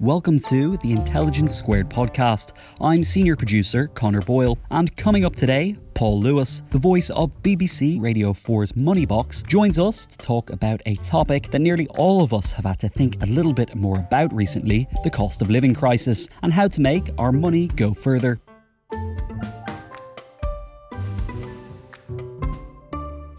Welcome to the Intelligence Squared podcast. I'm senior producer Connor Boyle, and coming up today, Paul Lewis, the voice of BBC Radio 4's Moneybox, joins us to talk about a topic that nearly all of us have had to think a little bit more about recently the cost of living crisis and how to make our money go further.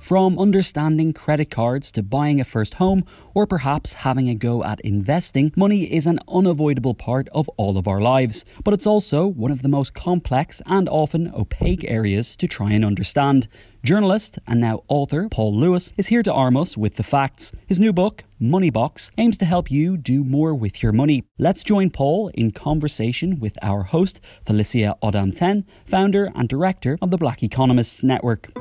From understanding credit cards to buying a first home, or perhaps having a go at investing, money is an unavoidable part of all of our lives. But it's also one of the most complex and often opaque areas to try and understand. Journalist and now author Paul Lewis is here to arm us with the facts. His new book, Moneybox, aims to help you do more with your money. Let's join Paul in conversation with our host, Felicia Odamtten, founder and director of the Black Economists Network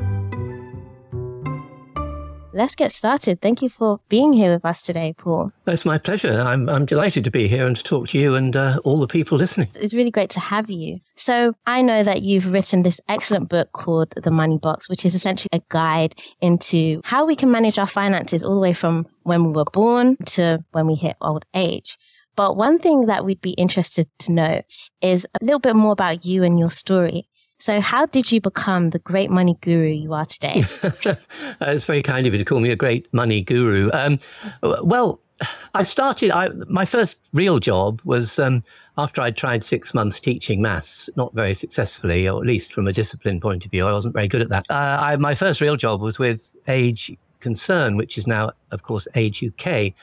let's get started. Thank you for being here with us today, Paul. It's my pleasure. I'm, I'm delighted to be here and to talk to you and uh, all the people listening. It's really great to have you. So I know that you've written this excellent book called The Money Box, which is essentially a guide into how we can manage our finances all the way from when we were born to when we hit old age. But one thing that we'd be interested to know is a little bit more about you and your story. So, how did you become the great money guru you are today? it's very kind of you to call me a great money guru. Um, well, I started, I, my first real job was um, after I'd tried six months teaching maths, not very successfully, or at least from a discipline point of view. I wasn't very good at that. Uh, I, my first real job was with Age Concern, which is now, of course, Age UK.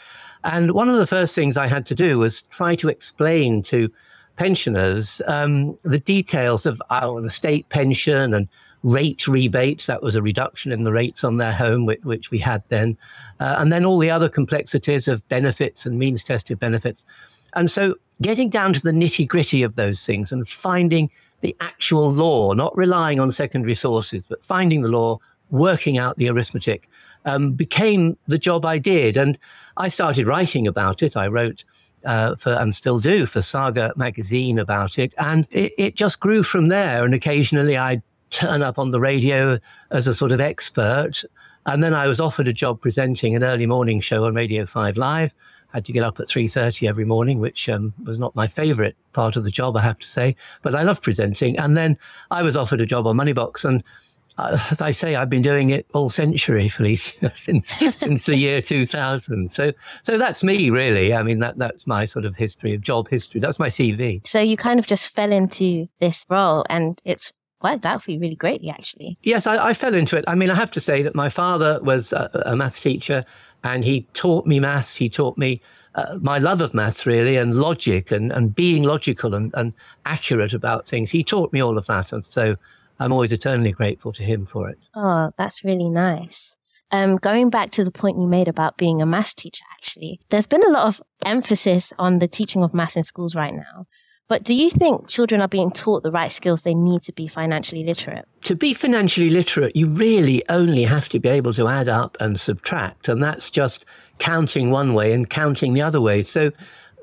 And one of the first things I had to do was try to explain to pensioners um, the details of oh, the state pension and rate rebates. That was a reduction in the rates on their home, which, which we had then. Uh, and then all the other complexities of benefits and means tested benefits. And so getting down to the nitty gritty of those things and finding the actual law, not relying on secondary sources, but finding the law, working out the arithmetic, um, became the job I did. And I started writing about it. I wrote uh, for and still do for Saga magazine about it, and it, it just grew from there. And occasionally I'd turn up on the radio as a sort of expert. And then I was offered a job presenting an early morning show on Radio 5 Live. I had to get up at 3.30 every morning, which um, was not my favourite part of the job, I have to say. But I love presenting. And then I was offered a job on Moneybox. And as I say, I've been doing it all century, Felicia, since since the year 2000. So, so that's me, really. I mean, that that's my sort of history of job history. That's my CV. So you kind of just fell into this role, and it's worked out for you really greatly, actually. Yes, I, I fell into it. I mean, I have to say that my father was a, a maths teacher, and he taught me maths. He taught me. Uh, my love of maths really and logic and, and being logical and, and accurate about things. He taught me all of that. And so I'm always eternally grateful to him for it. Oh, that's really nice. Um, going back to the point you made about being a maths teacher, actually, there's been a lot of emphasis on the teaching of maths in schools right now. But do you think children are being taught the right skills they need to be financially literate? To be financially literate, you really only have to be able to add up and subtract. And that's just counting one way and counting the other way. So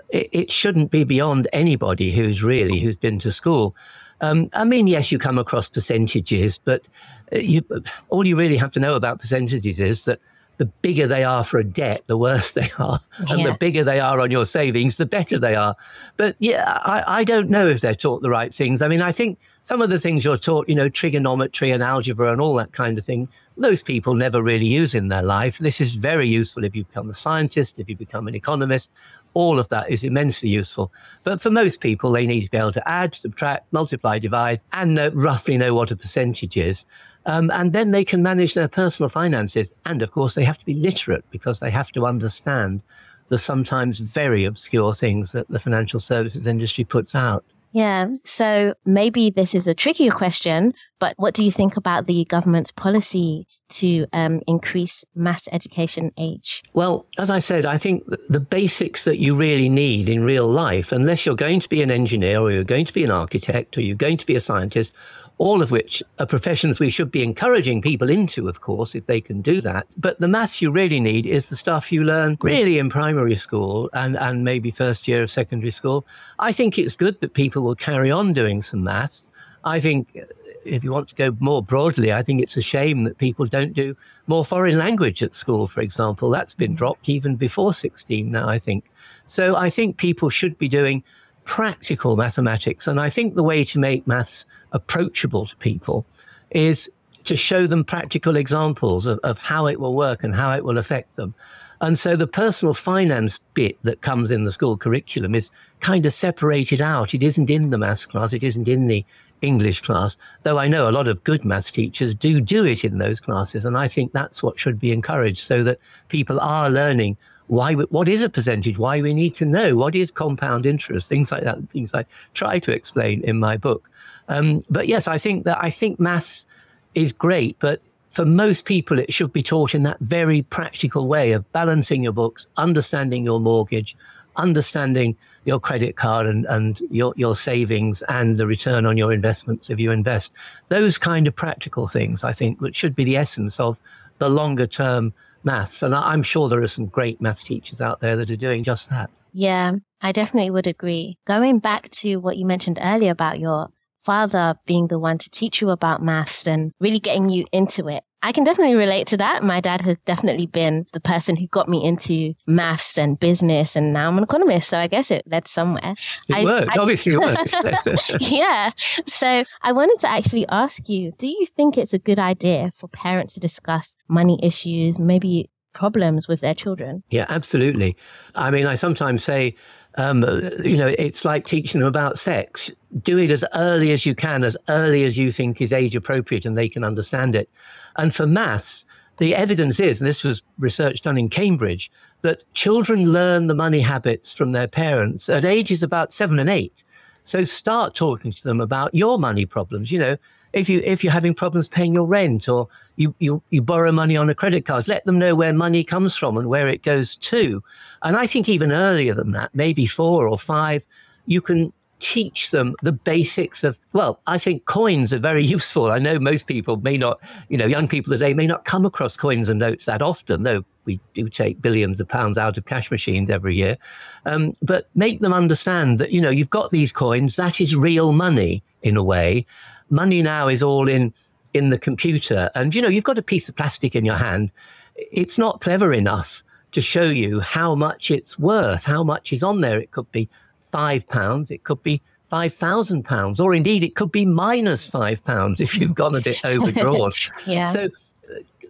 it, it shouldn't be beyond anybody who's really, who's been to school. Um, I mean, yes, you come across percentages, but uh, you, all you really have to know about percentages is that the bigger they are for a debt, the worse they are. And the bigger they are on your savings, the better they are. But yeah, I, I, don't know if they're taught the right things. I mean, I think some of the things you're taught, you know, trigonometry and algebra and all that kind of thing, most people never really use in their life. This is very useful if you become a scientist, if you become an economist. All of that is immensely useful. But for most people, they need to be able to add, subtract, multiply, divide, and know, roughly know what a percentage is. Um, and then they can manage their personal finances. And of course, they have to be literate because they have to understand the sometimes very obscure things that the financial services industry puts out. Yeah. So maybe this is a trickier question, but what do you think about the government's policy to um, increase mass education age? Well, as I said, I think the basics that you really need in real life, unless you're going to be an engineer or you're going to be an architect or you're going to be a scientist all of which are professions we should be encouraging people into, of course, if they can do that. But the maths you really need is the stuff you learn really in primary school and, and maybe first year of secondary school. I think it's good that people will carry on doing some maths. I think if you want to go more broadly, I think it's a shame that people don't do more foreign language at school, for example. That's been mm. dropped even before 16 now, I think. So I think people should be doing practical mathematics. And I think the way to make maths approachable to people is to show them practical examples of, of how it will work and how it will affect them. And so the personal finance bit that comes in the school curriculum is kind of separated out. It isn't in the maths class. It isn't in the English class, though I know a lot of good maths teachers do do it in those classes. And I think that's what should be encouraged so that people are learning why, what is a percentage? Why we need to know what is compound interest, things like that, things I try to explain in my book. Um, but yes, I think that I think maths is great, but for most people, it should be taught in that very practical way of balancing your books, understanding your mortgage, understanding your credit card and, and your, your savings and the return on your investments if you invest. Those kind of practical things, I think, which should be the essence of the longer term maths. And I'm sure there are some great maths teachers out there that are doing just that. Yeah, I definitely would agree. Going back to what you mentioned earlier about your father being the one to teach you about maths and really getting you into it. I can definitely relate to that. My dad has definitely been the person who got me into maths and business, and now I'm an economist. So I guess it led somewhere. It I, worked. I, Obviously, it worked. yeah. So I wanted to actually ask you: Do you think it's a good idea for parents to discuss money issues, maybe problems with their children? Yeah, absolutely. I mean, I sometimes say um, you know, it's like teaching them about sex. Do it as early as you can, as early as you think is age appropriate and they can understand it. And for maths, the evidence is, and this was research done in Cambridge, that children learn the money habits from their parents at ages about seven and eight. So start talking to them about your money problems. You know, if you if you're having problems paying your rent or you, you you borrow money on a credit card, let them know where money comes from and where it goes to. And I think even earlier than that, maybe four or five, you can teach them the basics of well i think coins are very useful i know most people may not you know young people today may not come across coins and notes that often though we do take billions of pounds out of cash machines every year. Um, but make them understand that you know you've got these coins that is real money in a way. Money now is all in in the computer. And you know you've got a piece of plastic in your hand. It's not clever enough to show you how much it's worth how much is on there. It could be 5 pounds it could be 5,000 pounds or indeed it could be minus 5 pounds if you've gone a bit overdrawn. yeah. so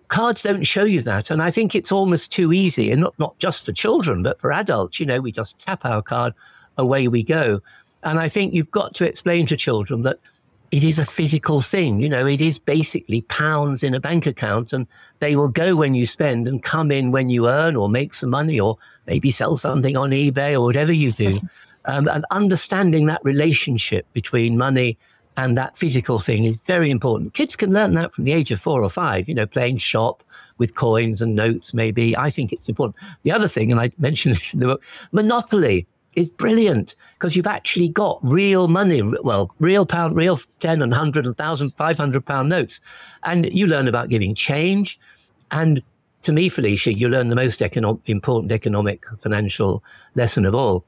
cards don't show you that and i think it's almost too easy and not, not just for children but for adults you know we just tap our card away we go and i think you've got to explain to children that it is a physical thing. You know, it is basically pounds in a bank account and they will go when you spend and come in when you earn or make some money or maybe sell something on eBay or whatever you do. Um, and understanding that relationship between money and that physical thing is very important. Kids can learn that from the age of four or five, you know, playing shop with coins and notes, maybe. I think it's important. The other thing, and I mentioned this in the book, Monopoly is brilliant because you've actually got real money, well, real pound, real 10 and 100 and 1,000, 500 pound notes. And you learn about giving change. And to me, Felicia, you learn the most econo- important economic financial lesson of all.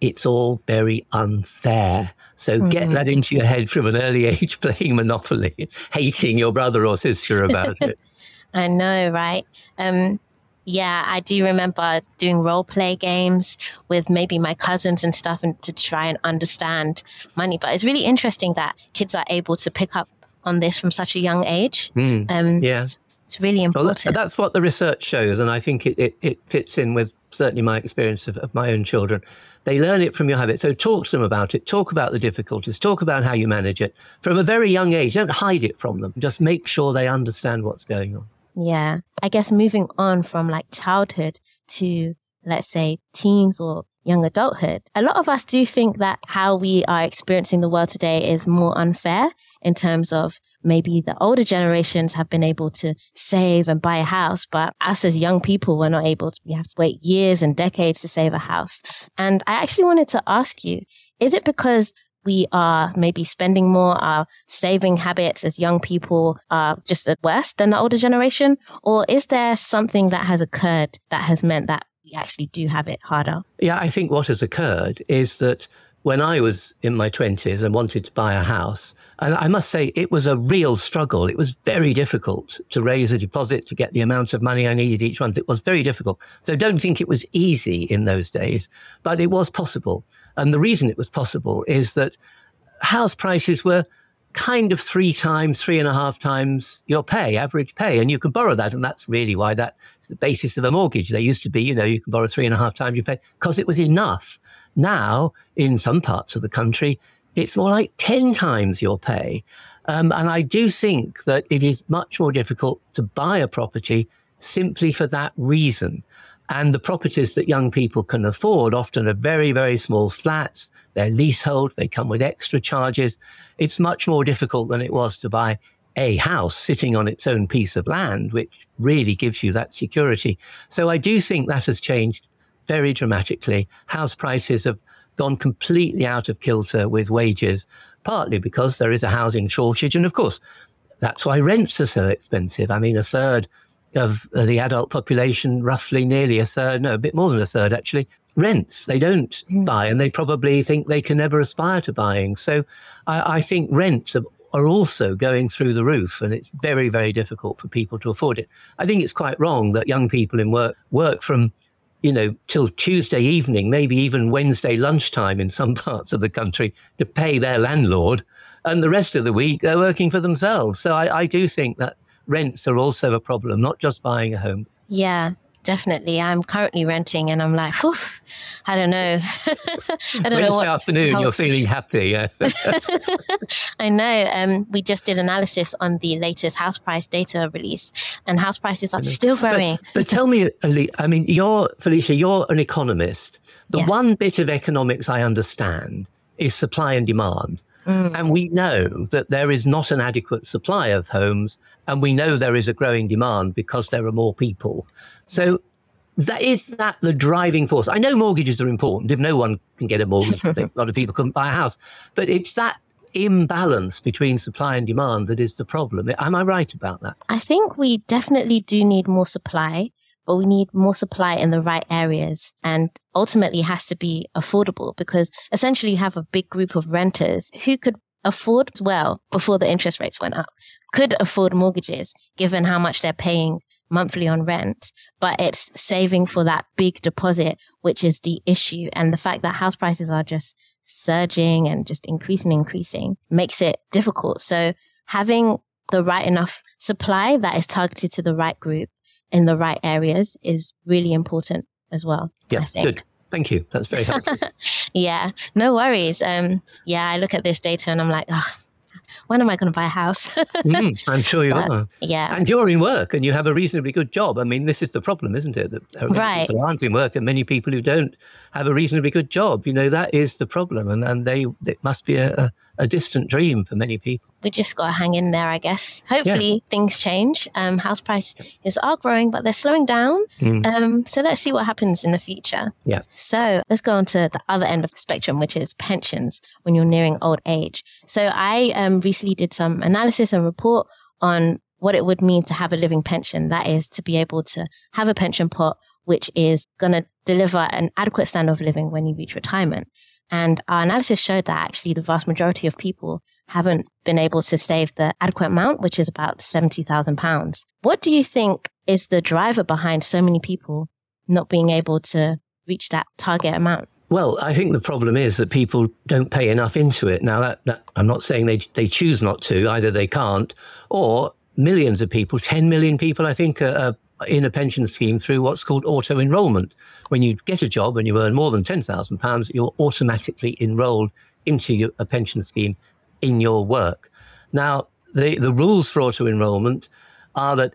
It's all very unfair. So mm-hmm. get that into your head from an early age, playing Monopoly, hating your brother or sister about it. I know, right? Um, yeah, I do remember doing role play games with maybe my cousins and stuff and to try and understand money. But it's really interesting that kids are able to pick up on this from such a young age. Mm, um, yeah. It's really important. Well, that's what the research shows, and I think it, it, it fits in with certainly my experience of, of, my own children. They learn it from your habit. So talk to them about it. Talk about the difficulties. Talk about how you manage it from a very young age. Don't hide it from them. Just make sure they understand what's going on. Yeah. I guess moving on from like childhood to, let's say, teens or young adulthood, a lot of us do think that how we are experiencing the world today is more unfair in terms of maybe the older generations have been able to save and buy a house, but us as young people, we're not able to, we have to wait years and decades to save a house. And I actually wanted to ask you, is it because we are maybe spending more, our saving habits as young people are just at worse than the older generation? Or is there something that has occurred that has meant that we actually do have it harder? Yeah, I think what has occurred is that when I was in my 20s and wanted to buy a house, and I must say it was a real struggle. It was very difficult to raise a deposit to get the amount of money I needed each month. It was very difficult. So don't think it was easy in those days, but it was possible. And the reason it was possible is that house prices were kind of three times, three and a half times your pay, average pay. And you can borrow that. And that's really why that's the basis of a mortgage. They used to be, you know, you can borrow three and a half times your pay because it was enough. Now, in some parts of the country, it's more like 10 times your pay. Um, and I do think that it is much more difficult to buy a property simply for that reason. And the properties that young people can afford often are very, very small flats. They're leasehold. They come with extra charges. It's much more difficult than it was to buy a house sitting on its own piece of land, which really gives you that security. So I do think that has changed very dramatically. House prices have gone completely out of kilter with wages, partly because there is a housing shortage. And of course, that's why rents are so expensive. I mean, a third of the adult population, roughly nearly a third, no, a bit more than a third actually, rents. They don't mm. buy and they probably think they can never aspire to buying. So I, I think rents are, are also going through the roof and it's very, very difficult for people to afford it. I think it's quite wrong that young people in work work from you know, till Tuesday evening, maybe even Wednesday lunchtime in some parts of the country to pay their landlord. And the rest of the week, they're working for themselves. So I, I do think that rents are also a problem, not just buying a home. Yeah, definitely. I'm currently renting and I'm like, I don't know. I don't know what afternoon, helps. you're feeling happy. Yeah. I know. Um, we just did analysis on the latest house price data release and house prices are still growing. But, but tell me, Ali, I mean, you're, Felicia, you're an economist. The yeah. one bit of economics I understand is supply and demand. Mm. And we know that there is not an adequate supply of homes, and we know there is a growing demand because there are more people. So that is that the driving force. I know mortgages are important. If no one can get a mortgage, a lot of people couldn't buy a house. But it's that imbalance between supply and demand that is the problem. Am I right about that? I think we definitely do need more supply but we need more supply in the right areas and ultimately has to be affordable because essentially you have a big group of renters who could afford well before the interest rates went up, could afford mortgages given how much they're paying monthly on rent, but it's saving for that big deposit, which is the issue. And the fact that house prices are just surging and just increasing, increasing makes it difficult. So having the right enough supply that is targeted to the right group in the right areas is really important as well. Yeah, good. Thank you. That's very helpful. yeah, no worries. Um, yeah, I look at this data and I'm like, oh, when am I going to buy a house? mm, I'm sure you but, are. Yeah. And you're in work and you have a reasonably good job. I mean, this is the problem, isn't it? That there right. people aren't in work and many people who don't have a reasonably good job. You know, that is the problem. And, and they, it must be a, a, a distant dream for many people we just got to hang in there, I guess. Hopefully yeah. things change. Um, house prices are growing, but they're slowing down. Mm. Um, so let's see what happens in the future. Yeah. So let's go on to the other end of the spectrum, which is pensions when you're nearing old age. So I um, recently did some analysis and report on what it would mean to have a living pension. That is to be able to have a pension pot which is going to deliver an adequate standard of living when you reach retirement. And our analysis showed that actually the vast majority of people haven't been able to save the adequate amount, which is about £70,000. What do you think is the driver behind so many people not being able to reach that target amount? Well, I think the problem is that people don't pay enough into it. Now, that, that, I'm not saying they, they choose not to, either they can't, or millions of people, 10 million people, I think, are, are in a pension scheme through what's called auto enrolment. When you get a job and you earn more than £10,000, you're automatically enrolled into a pension scheme in your work. Now, the, the rules for auto enrolment are that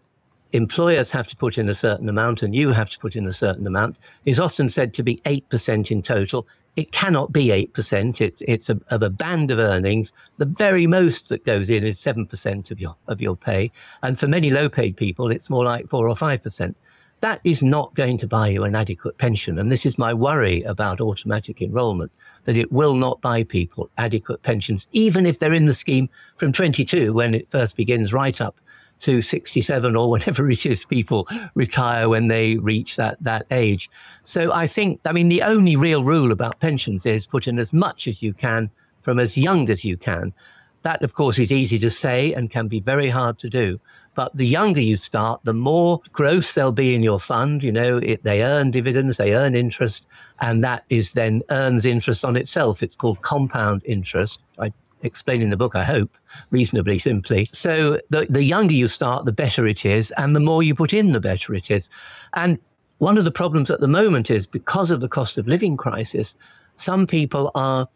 employers have to put in a certain amount and you have to put in a certain amount. Is often said to be 8% in total. It cannot be 8%. It's, it's a, of a band of earnings. The very most that goes in is 7% of your, of your pay. And for many low paid people, it's more like 4 or 5%. That is not going to buy you an adequate pension. And this is my worry about automatic enrolment, that it will not buy people adequate pensions, even if they're in the scheme from 22 when it first begins right up to 67 or whenever it is people retire when they reach that, that age. So I think, I mean, the only real rule about pensions is put in as much as you can from as young as you can. That, of course, is easy to say and can be very hard to do. But the younger you start, the more growth there'll be in your fund. You know, it, they earn dividends, they earn interest, and that is then earns interest on itself. It's called compound interest. I explain in the book, I hope, reasonably simply. So the, the younger you start, the better it is, and the more you put in, the better it is. And one of the problems at the moment is because of the cost of living crisis, some people are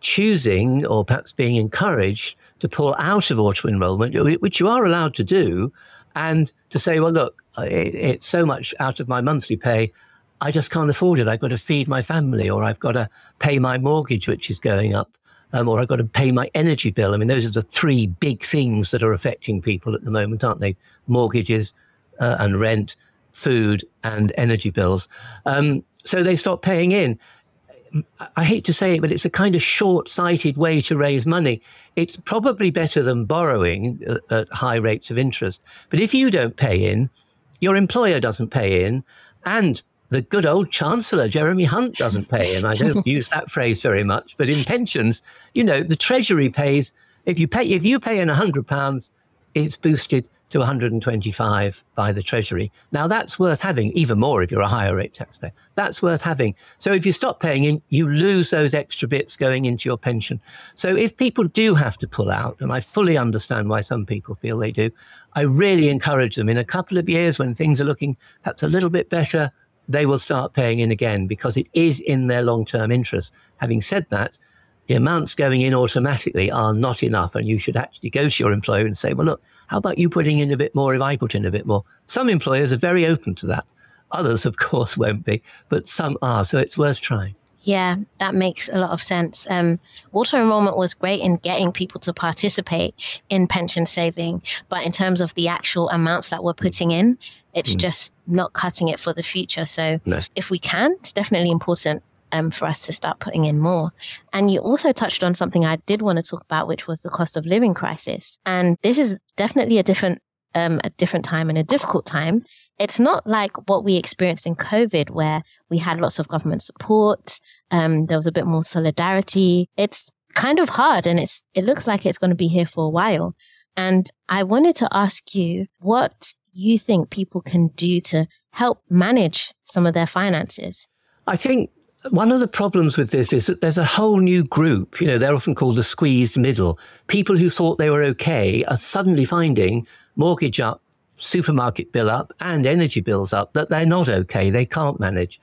choosing or perhaps being encouraged to pull out of auto enrollment, which you are allowed to do, and to say, well, look, it, it's so much out of my monthly pay. I just can't afford it. I've got to feed my family or I've got to pay my mortgage, which is going up um, or I've got to pay my energy bill. I mean, those are the three big things that are affecting people at the moment, aren't they? Mortgages uh, and rent, food and energy bills. Um, so they stop paying in. I hate to say it, but it's a kind of short sighted way to raise money. It's probably better than borrowing at high rates of interest. But if you don't pay in, your employer doesn't pay in, and the good old Chancellor, Jeremy Hunt, doesn't pay. And I don't use that phrase very much. But in pensions, you know, the Treasury pays, if you pay, if you pay in £100, it's boosted to 125 by the Treasury. Now that's worth having, even more if you're a higher rate taxpayer. That's worth having. So if you stop paying in, you lose those extra bits going into your pension. So if people do have to pull out, and I fully understand why some people feel they do, I really encourage them in a couple of years when things are looking perhaps a little bit better, they will start paying in again because it is in their long term interest. Having said that, the amounts going in automatically are not enough. And you should actually go to your employer and say, well, look, how about you putting in a bit more if I put in a bit more? Some employers are very open to that. Others, of course, won't be, but some are. So it's worth trying. Yeah, that makes a lot of sense. Um, auto enrollment was great in getting people to participate in pension saving, but in terms of the actual amounts that we're putting in, it's mm. just not cutting it for the future. So no. if we can, it's definitely important um, for us to start putting in more. And you also touched on something I did want to talk about, which was the cost of living crisis. And this is definitely a different um, a different time and a difficult time. It's not like what we experienced in COVID, where we had lots of government support. Um, there was a bit more solidarity. It's kind of hard, and it's it looks like it's going to be here for a while. And I wanted to ask you what you think people can do to help manage some of their finances. I think one of the problems with this is that there's a whole new group. You know, they're often called the squeezed middle. People who thought they were okay are suddenly finding mortgage up, supermarket bill up, and energy bills up that they're not okay. They can't manage.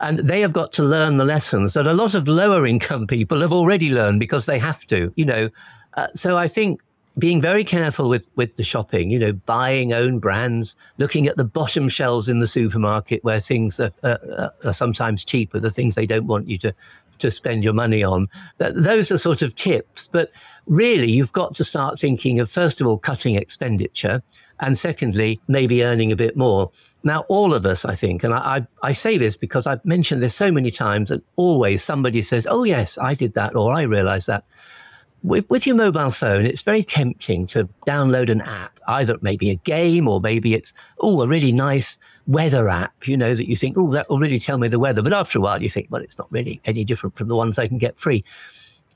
And they have got to learn the lessons that a lot of lower income people have already learned because they have to, you know. Uh, so I think being very careful with, with the shopping, you know, buying own brands, looking at the bottom shelves in the supermarket where things are, uh, are sometimes cheaper, the things they don't want you to to spend your money on. That, Those are sort of tips. But really, you've got to start thinking of, first of all, cutting expenditure. And secondly, maybe earning a bit more. Now, all of us, I think, and I, I, I, say this because I've mentioned this so many times, and always somebody says, Oh, yes, I did that, or I realized that with, with your mobile phone, it's very tempting to download an app, either maybe a game or maybe it's, oh, a really nice weather app, you know, that you think, oh, that will really tell me the weather. But after a while, you think, well, it's not really any different from the ones I can get free.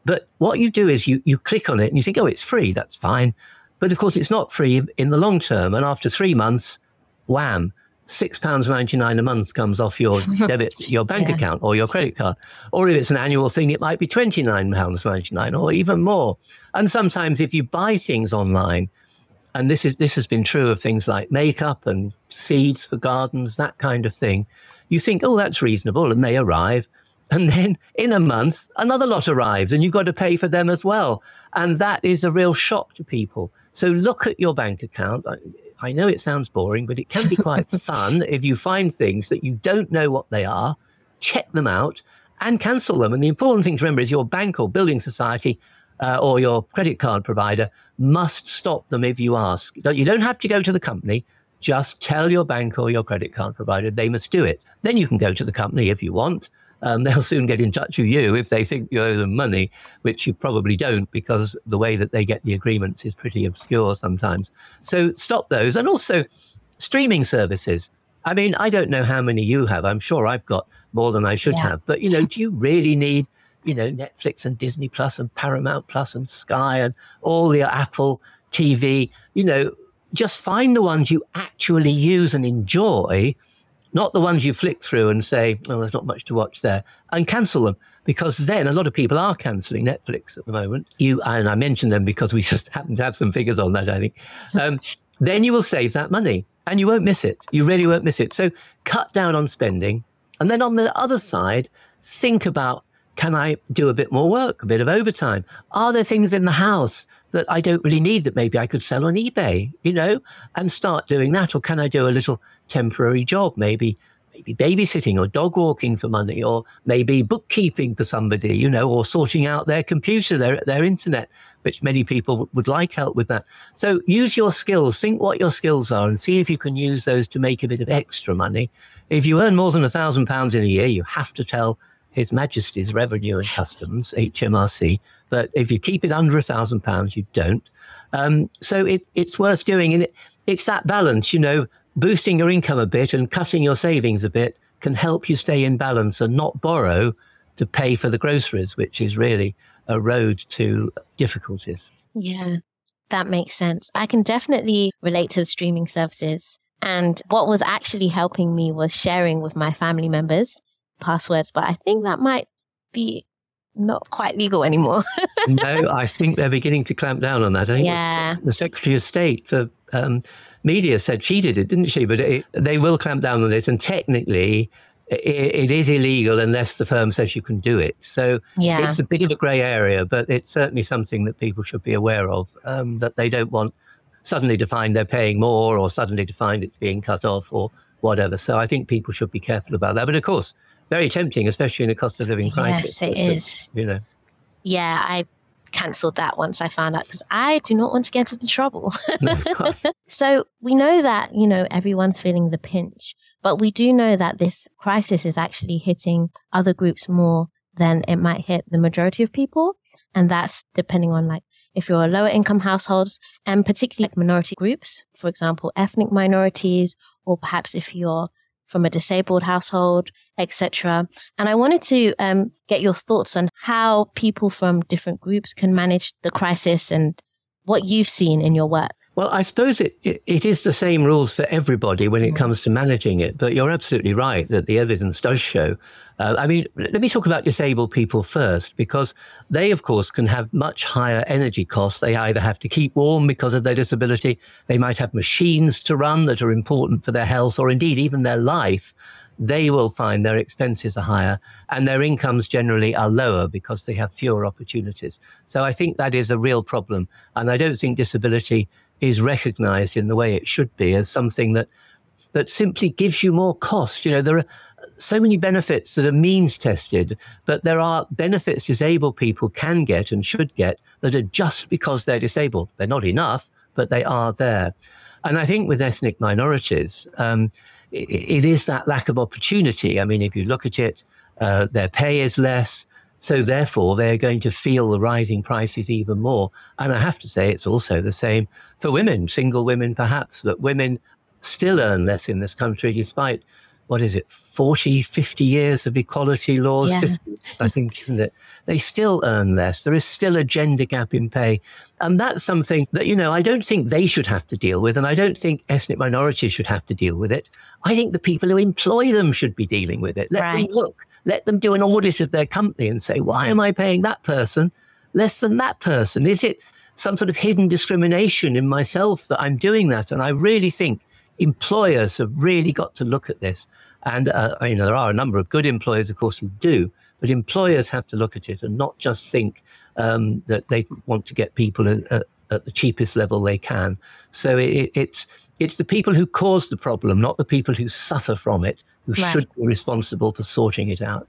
But what you do is you, you click on it and you think, oh, it's free. That's fine. But of course, it's not free in the long term. And after three months, wham, six pounds ninety nine a month comes off your debit, your bank yeah. account or your credit card. Or if it's an annual thing, it might be twenty nine pounds ninety nine or even more. And sometimes if you buy things online, and this is this has been true of things like makeup and seeds for gardens, that kind of thing. You think, oh, that's reasonable, and they arrive. And then in a month, another lot arrives and you've got to pay for them as well. And that is a real shock to people. So look at your bank account. I know it sounds boring, but it can be quite fun if you find things that you don't know what they are, check them out and cancel them. And the important thing to remember is your bank or building society uh, or your credit card provider must stop them if you ask. You don't have to go to the company. Just tell your bank or your credit card provider they must do it. Then you can go to the company if you want um, they'll soon get in touch with you if they think you owe them money, which you probably don't because the way that they get the agreements is pretty obscure sometimes. So stop those. And also streaming services. I mean, I don't know how many you have. I'm sure I've got more than I should yeah. have. But, you know, do you really need, you know, Netflix and Disney Plus and Paramount Plus and Sky and all the Apple TV? You know, just find the ones you actually use and enjoy not the ones you flick through and say, oh, there's not much to watch there, and cancel them. Because then a lot of people are cancelling Netflix at the moment. You and I mentioned them because we just happen to have some figures on that, I think. Um, then you will save that money and you won't miss it. You really won't miss it. So cut down on spending. And then on the other side, think about can I do a bit more work, a bit of overtime? Are there things in the house that I don't really need that maybe I could sell on eBay, you know, and start doing that? Or can I do a little temporary job, maybe, maybe babysitting or dog walking for money, or maybe bookkeeping for somebody, you know, or sorting out their computer, their, their internet, which many people would like help with that. So use your skills, think what your skills are and see if you can use those to make a bit of extra money. If you earn more than a thousand pounds in a year, you have to tell his Majesty's Revenue and Customs, HMRC. But if you keep it under a thousand pounds, you don't. Um, so it, it's worth doing. And it, it's that balance, you know, boosting your income a bit and cutting your savings a bit can help you stay in balance and not borrow to pay for the groceries, which is really a road to difficulties. Yeah, that makes sense. I can definitely relate to the streaming services. And what was actually helping me was sharing with my family members passwords, but I think that might be not quite legal anymore. no, I think they're beginning to clamp down on that. I think yeah. the Secretary of State for um, Media said she did it, didn't she? But it, they will clamp down on it, and technically, it, it is illegal unless the firm says you can do it. So yeah. it's a bit of a grey area, but it's certainly something that people should be aware of. Um, that they don't want suddenly to find they're paying more, or suddenly to find it's being cut off, or whatever. So I think people should be careful about that. But of course, very tempting, especially in a cost of living crisis. Yes, it is. You know. Yeah, I cancelled that once I found out because I do not want to get into trouble. so we know that, you know, everyone's feeling the pinch, but we do know that this crisis is actually hitting other groups more than it might hit the majority of people. And that's depending on like if you're a lower income households and particularly like minority groups, for example, ethnic minorities, or perhaps if you're from a disabled household, etc. And I wanted to um, get your thoughts on how people from different groups can manage the crisis and what you've seen in your work. Well, I suppose it, it, it is the same rules for everybody when it mm. comes to managing it. But you're absolutely right that the evidence does show. Uh, I mean, let me talk about disabled people first, because they, of course, can have much higher energy costs. They either have to keep warm because of their disability, they might have machines to run that are important for their health, or indeed even their life they will find their expenses are higher and their incomes generally are lower because they have fewer opportunities. So I think that is a real problem. And I don't think disability is recognized in the way it should be as something that that simply gives you more cost. You know, there are so many benefits that are means tested, but there are benefits disabled people can get and should get that are just because they're disabled. They're not enough, but they are there. And I think with ethnic minorities, um, it, it is that lack of opportunity. I mean, if you look at it, uh, their pay is less. So therefore, they're going to feel the rising prices even more. And I have to say, it's also the same for women, single women perhaps, that women still earn less in this country despite what is it, 40, 50 years of equality laws, yeah. 50, I think, isn't it? They still earn less. There is still a gender gap in pay. And that's something that, you know, I don't think they should have to deal with. And I don't think ethnic minorities should have to deal with it. I think the people who employ them should be dealing with it. Let right. them look, let them do an audit of their company and say, why am I paying that person less than that person? Is it some sort of hidden discrimination in myself that I'm doing that. And I really think employers have really got to look at this. And uh, you know, there are a number of good employers, of course, who do, but employers have to look at it and not just think um, that they want to get people at, at, the cheapest level they can. So it, it's it's the people who cause the problem, not the people who suffer from it, who right. should be responsible for sorting it out.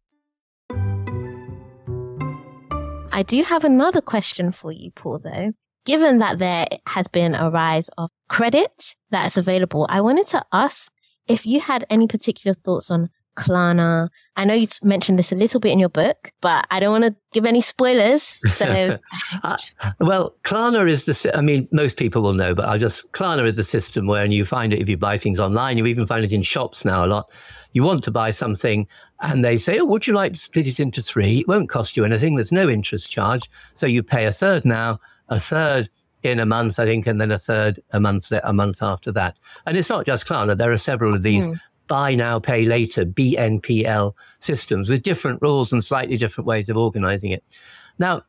I do have another question for you, Paul, though. Given that there has been a rise of credit that's available, I wanted to ask if you had any particular thoughts on Klarna. I know you mentioned this a little bit in your book, but I don't want to give any spoilers. So, uh, well, Klarna is the. I mean, most people will know, but I'll just Klarna is the system where, and you find it if you buy things online. You even find it in shops now a lot. You want to buy something, and they say, "Oh, would you like to split it into three? It won't cost you anything. There's no interest charge, so you pay a third now, a third in a month, I think, and then a third a month a month after that. And it's not just Klarna. There are several of these mm buy now, pay later, BNPL systems with different rules and slightly different ways of organizing it. Now,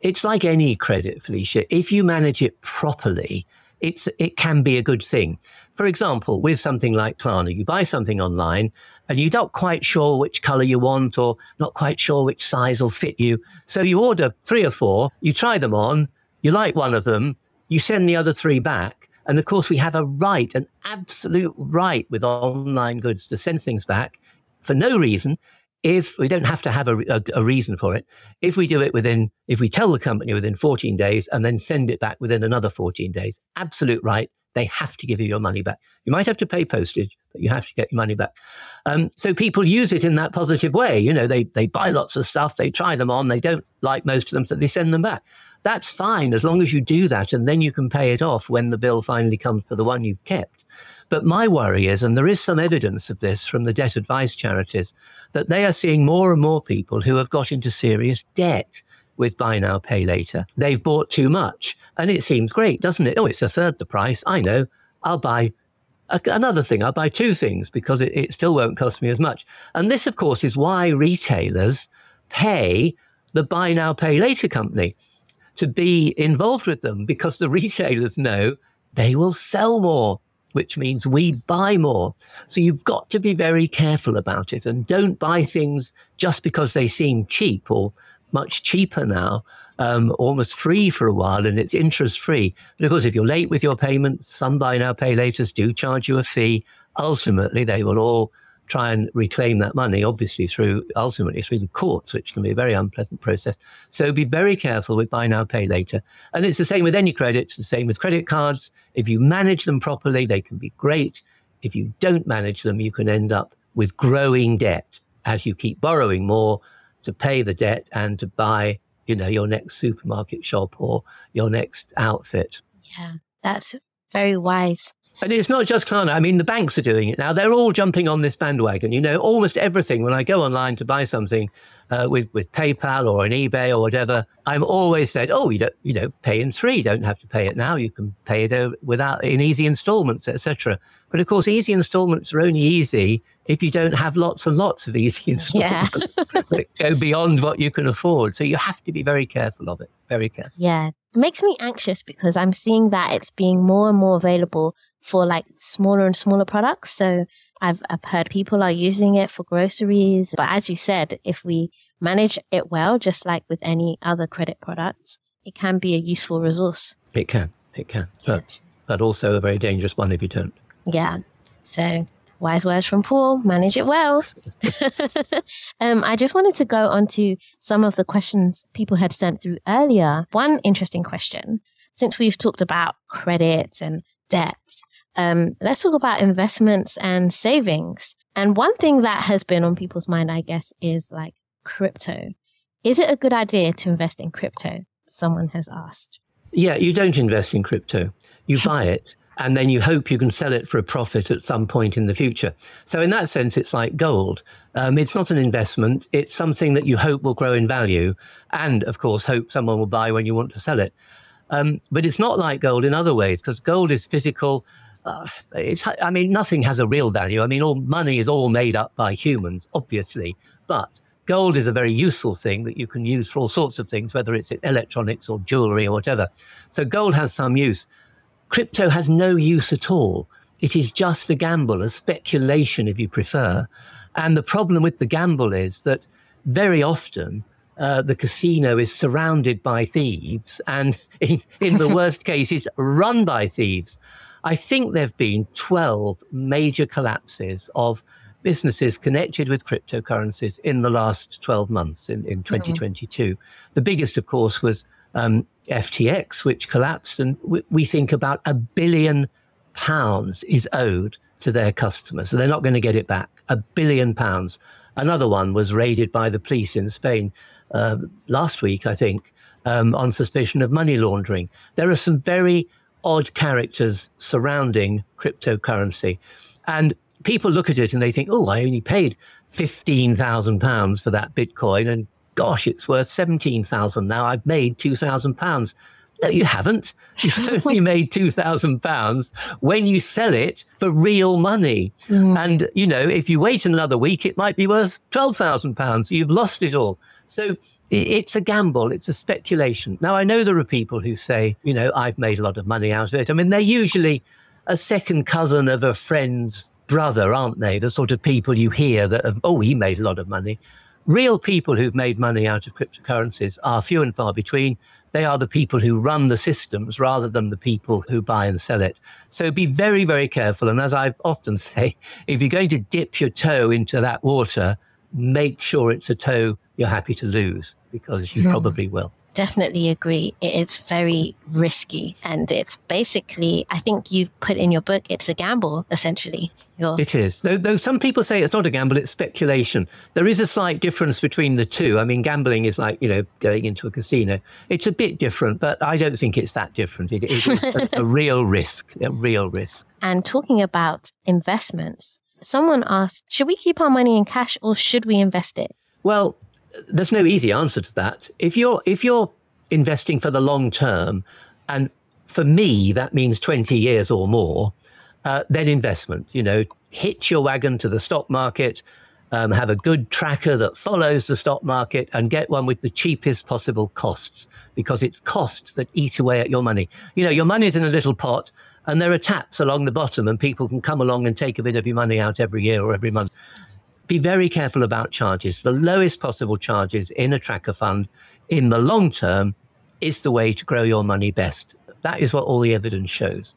it's like any credit, Felicia. If you manage it properly, it's, it can be a good thing. For example, with something like Klarna, you buy something online and you're not quite sure which color you want or not quite sure which size will fit you. So you order three or four, you try them on, you like one of them, you send the other three back. And of course, we have a right, an absolute right with online goods to send things back for no reason. If we don't have to have a, a, a, reason for it, if we do it within, if we tell the company within 14 days and then send it back within another 14 days, absolute right. They have to give you your money back. You might have to pay postage, but you have to get your money back. Um, so people use it in that positive way. You know, they, they buy lots of stuff, they try them on, they don't like most of them, so they send them back. That's fine as long as you do that and then you can pay it off when the bill finally comes for the one you've kept. But my worry is, and there is some evidence of this from the debt advice charities, that they are seeing more and more people who have got into serious debt with buy now, pay later. They've bought too much. And it seems great, doesn't it? Oh, it's a third the price. I know. I'll buy another thing. I'll buy two things because it, it still won't cost me as much. And this, of course, is why retailers pay the buy now, pay later company to be involved with them because the retailers know they will sell more, which means we buy more. So you've got to be very careful about it and don't buy things just because they seem cheap or much cheaper now, um, almost free for a while, and it's interest free. But of course, if you're late with your payments, some buy now, pay laters do charge you a fee. Ultimately, they will all try and reclaim that money, obviously through ultimately through the courts, which can be a very unpleasant process. So be very careful with buy now, pay later. And it's the same with any credit. It's the same with credit cards. If you manage them properly, they can be great. If you don't manage them, you can end up with growing debt as you keep borrowing more to pay the debt and to buy, you know, your next supermarket shop or your next outfit. Yeah, that's very wise. And it's not just Klarna. I mean, the banks are doing it now. They're all jumping on this bandwagon. You know, almost everything. When I go online to buy something uh, with with PayPal or an eBay or whatever, I'm always said, "Oh, you don't, you know, pay in three. You don't have to pay it now. You can pay it without in easy installments, etc." But of course, easy installments are only easy if you don't have lots and lots of easy installments yeah. that go beyond what you can afford. So you have to be very careful of it. Very careful. Yeah, it makes me anxious because I'm seeing that it's being more and more available for like smaller and smaller products. So I've, I've heard people are using it for groceries. But as you said, if we manage it well, just like with any other credit products, it can be a useful resource. It can. It can. But, but also a very dangerous one if you don't. Yeah. So wise words from Paul, manage it well. um, I just wanted to go on to some of the questions people had sent through earlier. One interesting question, since we've talked about credit and debt, um, let's talk about investments and savings. And one thing that has been on people's mind, I guess, is like crypto. Is it a good idea to invest in crypto? Someone has asked. Yeah, you don't invest in crypto. You buy it and then you hope you can sell it for a profit at some point in the future. So, in that sense, it's like gold. Um, it's not an investment, it's something that you hope will grow in value, and of course, hope someone will buy when you want to sell it. Um, but it's not like gold in other ways because gold is physical. Uh, it's, I mean, nothing has a real value. I mean, all money is all made up by humans, obviously, but gold is a very useful thing that you can use for all sorts of things, whether it's electronics or jewelry or whatever. So gold has some use. Crypto has no use at all. It is just a gamble, a speculation, if you prefer. And the problem with the gamble is that very often uh, the casino is surrounded by thieves, and in, in the worst case, it's run by thieves. I think there have been 12 major collapses of businesses connected with cryptocurrencies in the last 12 months in, in 2022. Mm-hmm. The biggest, of course, was um, FTX, which collapsed, and we, we think about a billion pounds is owed to their customers. So they're not going to get it back. A billion pounds. Another one was raided by the police in Spain uh, last week, I think, um, on suspicion of money laundering. There are some very odd characters surrounding cryptocurrency. And people look at it and they think, oh, I only paid £15,000 for that Bitcoin and gosh, it's worth 17,000 now. I've made 2,000 pounds. No, you haven't. You've only made two thousand pounds when you sell it for real money. Mm. And you know, if you wait another week, it might be worth twelve thousand pounds. You've lost it all. So it's a gamble. It's a speculation. Now I know there are people who say, you know, I've made a lot of money out of it. I mean, they're usually a second cousin of a friend's brother, aren't they? The sort of people you hear that, have, oh, he made a lot of money real people who've made money out of cryptocurrencies are few and far between. They are the people who run the systems rather than the people who buy and sell it. So be very, very careful. And as I often say, if you're going to dip your toe into that water, make sure it's a toe you're happy to lose because you yeah. probably will definitely agree. It is very risky. And it's basically, I think you've put in your book, it's a gamble, essentially. You're... It is. Though, though some people say it's not a gamble, it's speculation. There is a slight difference between the two. I mean, gambling is like, you know, going into a casino. It's a bit different, but I don't think it's that different. It, it is a, a real risk, a real risk. And talking about investments, someone asked, should we keep our money in cash or should we invest it? Well, there's no easy answer to that. If you're if you're investing for the long term, and for me that means 20 years or more, uh, then investment. You know, hitch your wagon to the stock market. Um, have a good tracker that follows the stock market and get one with the cheapest possible costs because it's costs that eat away at your money. You know, your money's in a little pot and there are taps along the bottom and people can come along and take a bit of your money out every year or every month be very careful about charges. The lowest possible charges in a tracker fund in the long term is the way to grow your money best. That is what all the evidence shows.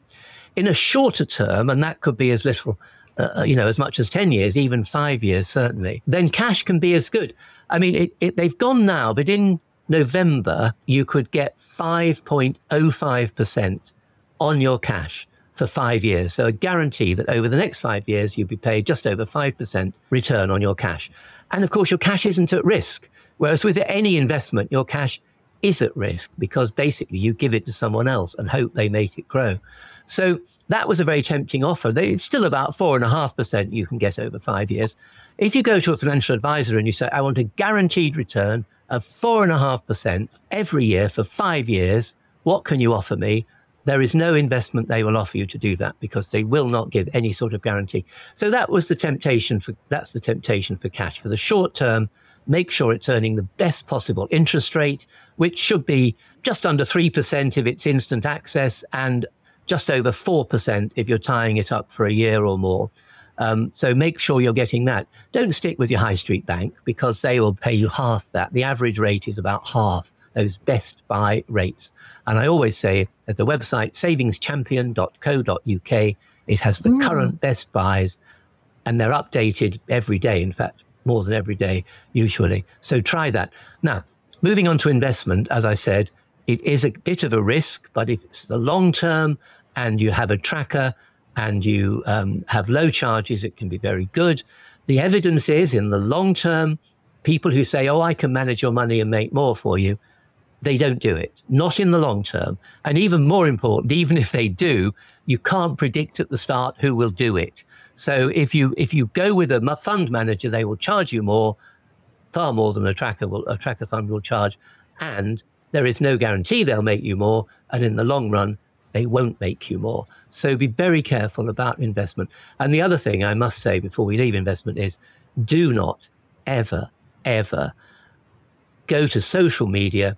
In a shorter term, and that could be as little, uh, you know, as much as 10 years, even five years, certainly, then cash can be as good. I mean, it, it, they've gone now, but in November, you could get 5.05% on your cash for five years. So a guarantee that over the next five years, you'll be paid just over 5% return on your cash. And of course, your cash isn't at risk. Whereas with any investment, your cash is at risk because basically you give it to someone else and hope they make it grow. So that was a very tempting offer. It's still about four and a half percent you can get over five years. If you go to a financial advisor and you say, I want a guaranteed return of four and a half percent every year for five years, what can you offer me? There is no investment they will offer you to do that because they will not give any sort of guarantee. So that was the temptation for that's the temptation for cash for the short term. Make sure it's earning the best possible interest rate, which should be just under 3% if it's instant access and just over 4% if you're tying it up for a year or more. Um, so make sure you're getting that. Don't stick with your high street bank because they will pay you half that. The average rate is about half those best buy rates. And I always say at the website savingschampion.co.uk, it has the mm. current best buys and they're updated every day. In fact, more than every day, usually. So try that. Now, moving on to investment, as I said, it is a bit of a risk, but if it's the long term and you have a tracker and you um, have low charges, it can be very good. The evidence is in the long term, people who say, Oh, I can manage your money and make more for you, they don't do it, not in the long term. And even more important, even if they do, you can't predict at the start who will do it. So if you if you go with a fund manager, they will charge you more, far more than a tracker will a tracker fund will charge, and there is no guarantee they'll make you more. And in the long run, they won't make you more. So be very careful about investment. And the other thing I must say before we leave investment is, do not ever ever go to social media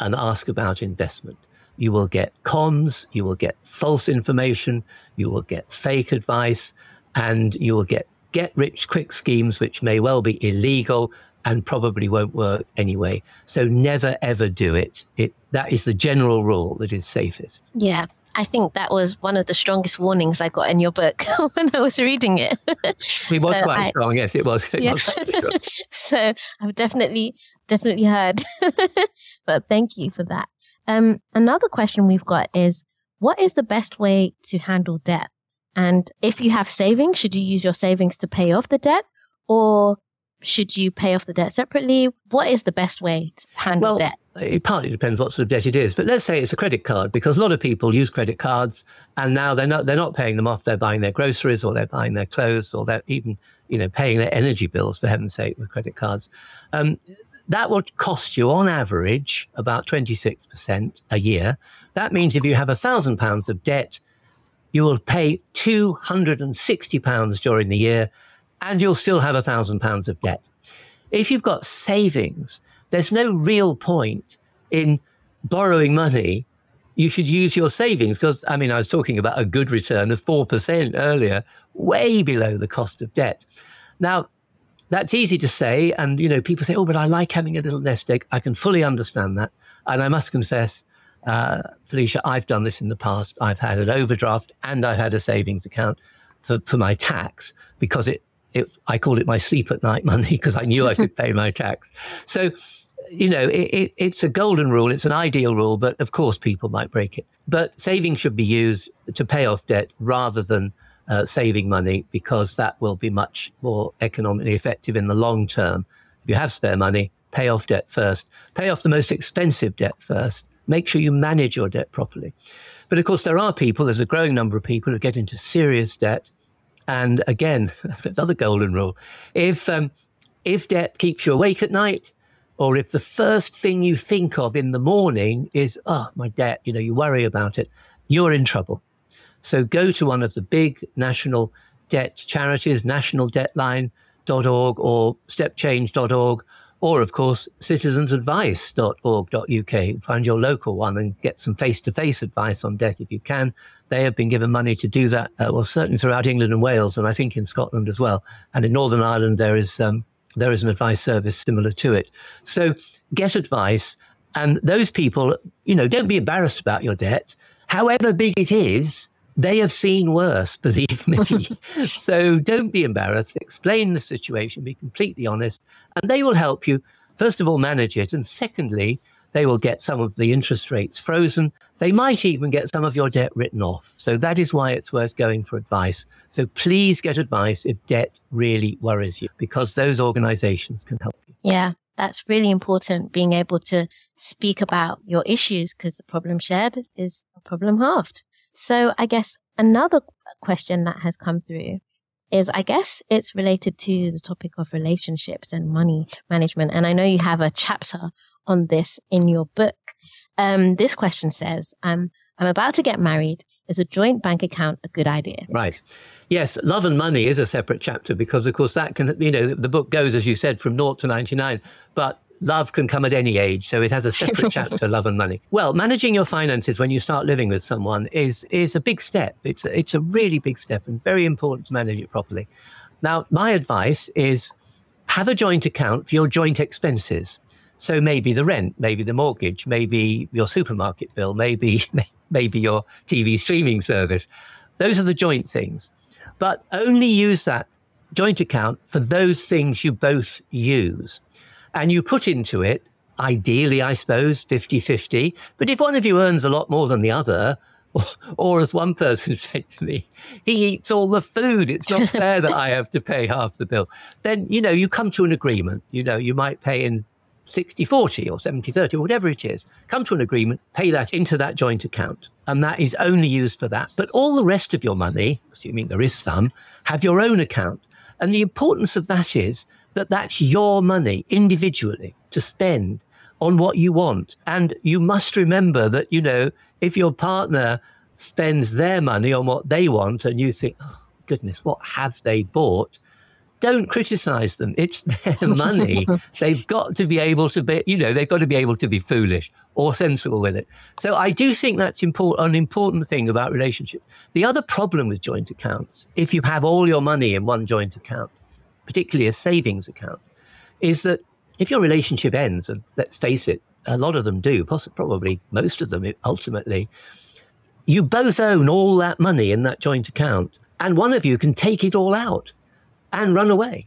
and ask about investment. You will get cons, you will get false information, you will get fake advice, and you will get get rich quick schemes which may well be illegal and probably won't work anyway. So never ever do it. It that is the general rule that is safest. Yeah. I think that was one of the strongest warnings I got in your book when I was reading it. it was so quite I, strong, yes, it was. It yeah. was so I've definitely definitely heard. but thank you for that. Um, another question we've got is what is the best way to handle debt? And if you have savings, should you use your savings to pay off the debt or should you pay off the debt separately? What is the best way to handle well, debt? It partly depends what sort of debt it is, but let's say it's a credit card because a lot of people use credit cards and now they're not they're not paying them off. They're buying their groceries or they're buying their clothes or they're even you know paying their energy bills for heaven's sake with credit cards. Um, that will cost you on average about 26% a year. That means if you have a thousand pounds of debt, you will pay 260 pounds during the year and you'll still have a thousand pounds of debt. If you've got savings, there's no real point in borrowing money. You should use your savings because, I mean, I was talking about a good return of 4% earlier, way below the cost of debt. Now, that's easy to say. And, you know, people say, oh, but I like having a little nest egg. I can fully understand that. And I must confess, uh, Felicia, I've done this in the past. I've had an overdraft and I've had a savings account for, for my tax because it, it, I called it my sleep at night money because I knew I could pay my tax. So, you know, it, it, it's a golden rule. It's an ideal rule, but of course people might break it. But savings should be used to pay off debt rather than uh, saving money because that will be much more economically effective in the long term. If you have spare money, pay off debt first. Pay off the most expensive debt first. Make sure you manage your debt properly. But of course, there are people, there's a growing number of people who get into serious debt. And again, another golden rule. If, um, if debt keeps you awake at night, or if the first thing you think of in the morning is, oh, my debt, you know, you worry about it, you're in trouble. So go to one of the big national debt charities, nationaldebtline.org or stepchange.org, or of course, citizensadvice.org.uk. Find your local one and get some face to face advice on debt if you can. They have been given money to do that, uh, well, certainly throughout England and Wales, and I think in Scotland as well. And in Northern Ireland, there is, um, there is an advice service similar to it. So get advice. And those people, you know, don't be embarrassed about your debt. However big it is, they have seen worse, believe me. so don't be embarrassed. Explain the situation, be completely honest, and they will help you, first of all, manage it. And secondly, they will get some of the interest rates frozen. They might even get some of your debt written off. So that is why it's worth going for advice. So please get advice if debt really worries you, because those organizations can help you. Yeah, that's really important being able to speak about your issues because the problem shared is a problem halved. So I guess another question that has come through is I guess it's related to the topic of relationships and money management. And I know you have a chapter on this in your book. Um, this question says, um, I'm about to get married. Is a joint bank account a good idea? Right. Yes, love and money is a separate chapter because, of course, that can, you know, the book goes, as you said, from naught to 99. But love can come at any age. So it has a separate chapter, love and money. Well, managing your finances when you start living with someone is, is a big step. It's a, it's a really big step and very important to manage it properly. Now, my advice is have a joint account for your joint expenses. So maybe the rent, maybe the mortgage, maybe your supermarket bill, maybe, maybe your TV streaming service. Those are the joint things. But only use that joint account for those things you both use. And you put into it, ideally, I suppose, 50 50. But if one of you earns a lot more than the other, or, or, as one person said to me, he eats all the food. It's not fair that I have to pay half the bill. Then, you know, you come to an agreement. You know, you might pay in 60 40 or 70 30 or whatever it is. Come to an agreement, pay that into that joint account. And that is only used for that. But all the rest of your money, assuming there is some, have your own account. And the importance of that is that that's your money individually to spend on what you want. And you must remember that, you know, if your partner spends their money on what they want and you think, oh, goodness, what have they bought? Don't criticize them. It's their money. they've got to be able to be, you know, they've got to be able to be foolish or sensible with it. So I do think that's important, an important thing about relationships. The other problem with joint accounts, if you have all your money in one joint account, particularly a savings account, is that if your relationship ends, and let's face it, a lot of them do, possibly, probably most of them ultimately, you both own all that money in that joint account, and one of you can take it all out and run away.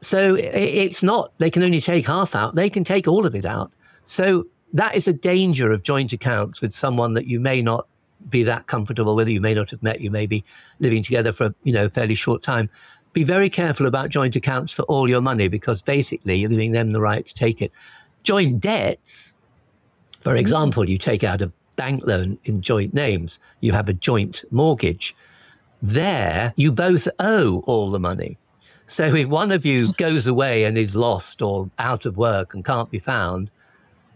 So it's not, they can only take half out, they can take all of it out. So that is a danger of joint accounts with someone that you may not be that comfortable with, you may not have met, you may be living together for, you know, a fairly short time be very careful about joint accounts for all your money because basically you're giving them the right to take it. Joint debts, for example, you take out a bank loan in joint names, you have a joint mortgage. There, you both owe all the money. So if one of you goes away and is lost or out of work and can't be found,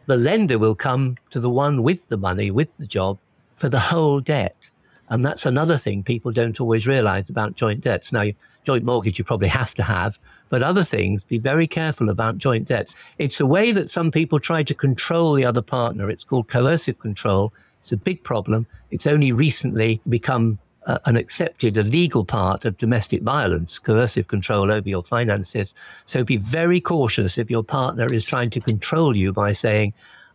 the lender will come to the one with the money, with the job, for the whole debt. And that's another thing people don't always realize about joint debts. Now, joint mortgage you probably have to have, but other things, be very careful about joint debts. It's a way that some people try to control the other partner. It's called coercive control. It's a big problem. It's only recently become uh, an accepted, a legal part of domestic violence, coercive control over your finances. So be very cautious if your partner is trying to control you by saying,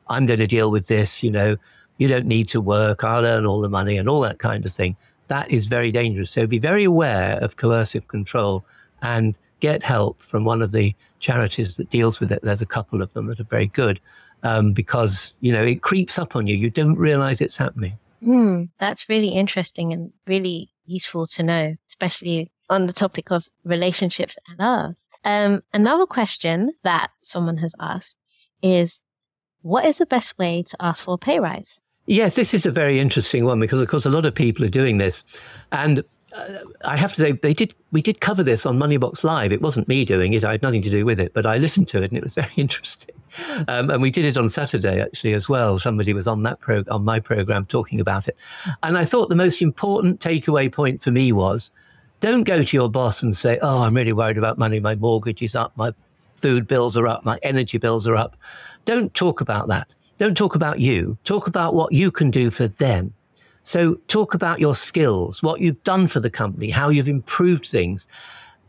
I'm going to deal with this, you know, you don't need to work, I'll earn all the money and all that kind of thing that is very dangerous. So be very aware of coercive control and get help from one of the charities that deals with it. There's a couple of them that are very good um, because, you know, it creeps up on you. You don't realize it's happening. Mm, that's really interesting and really useful to know, especially on the topic of relationships and love. Um, another question that someone has asked is, what is the best way to ask for a pay rise? Yes, this is a very interesting one because, of course, a lot of people are doing this, and uh, I have to say they did. We did cover this on Moneybox Live. It wasn't me doing it; I had nothing to do with it, but I listened to it, and it was very interesting. Um, and we did it on Saturday actually as well. Somebody was on that pro- on my program talking about it, and I thought the most important takeaway point for me was: don't go to your boss and say, "Oh, I'm really worried about money. My mortgage is up. My food bills are up. My energy bills are up." Don't talk about that don't talk about you. Talk about what you can do for them. So talk about your skills, what you've done for the company, how you've improved things,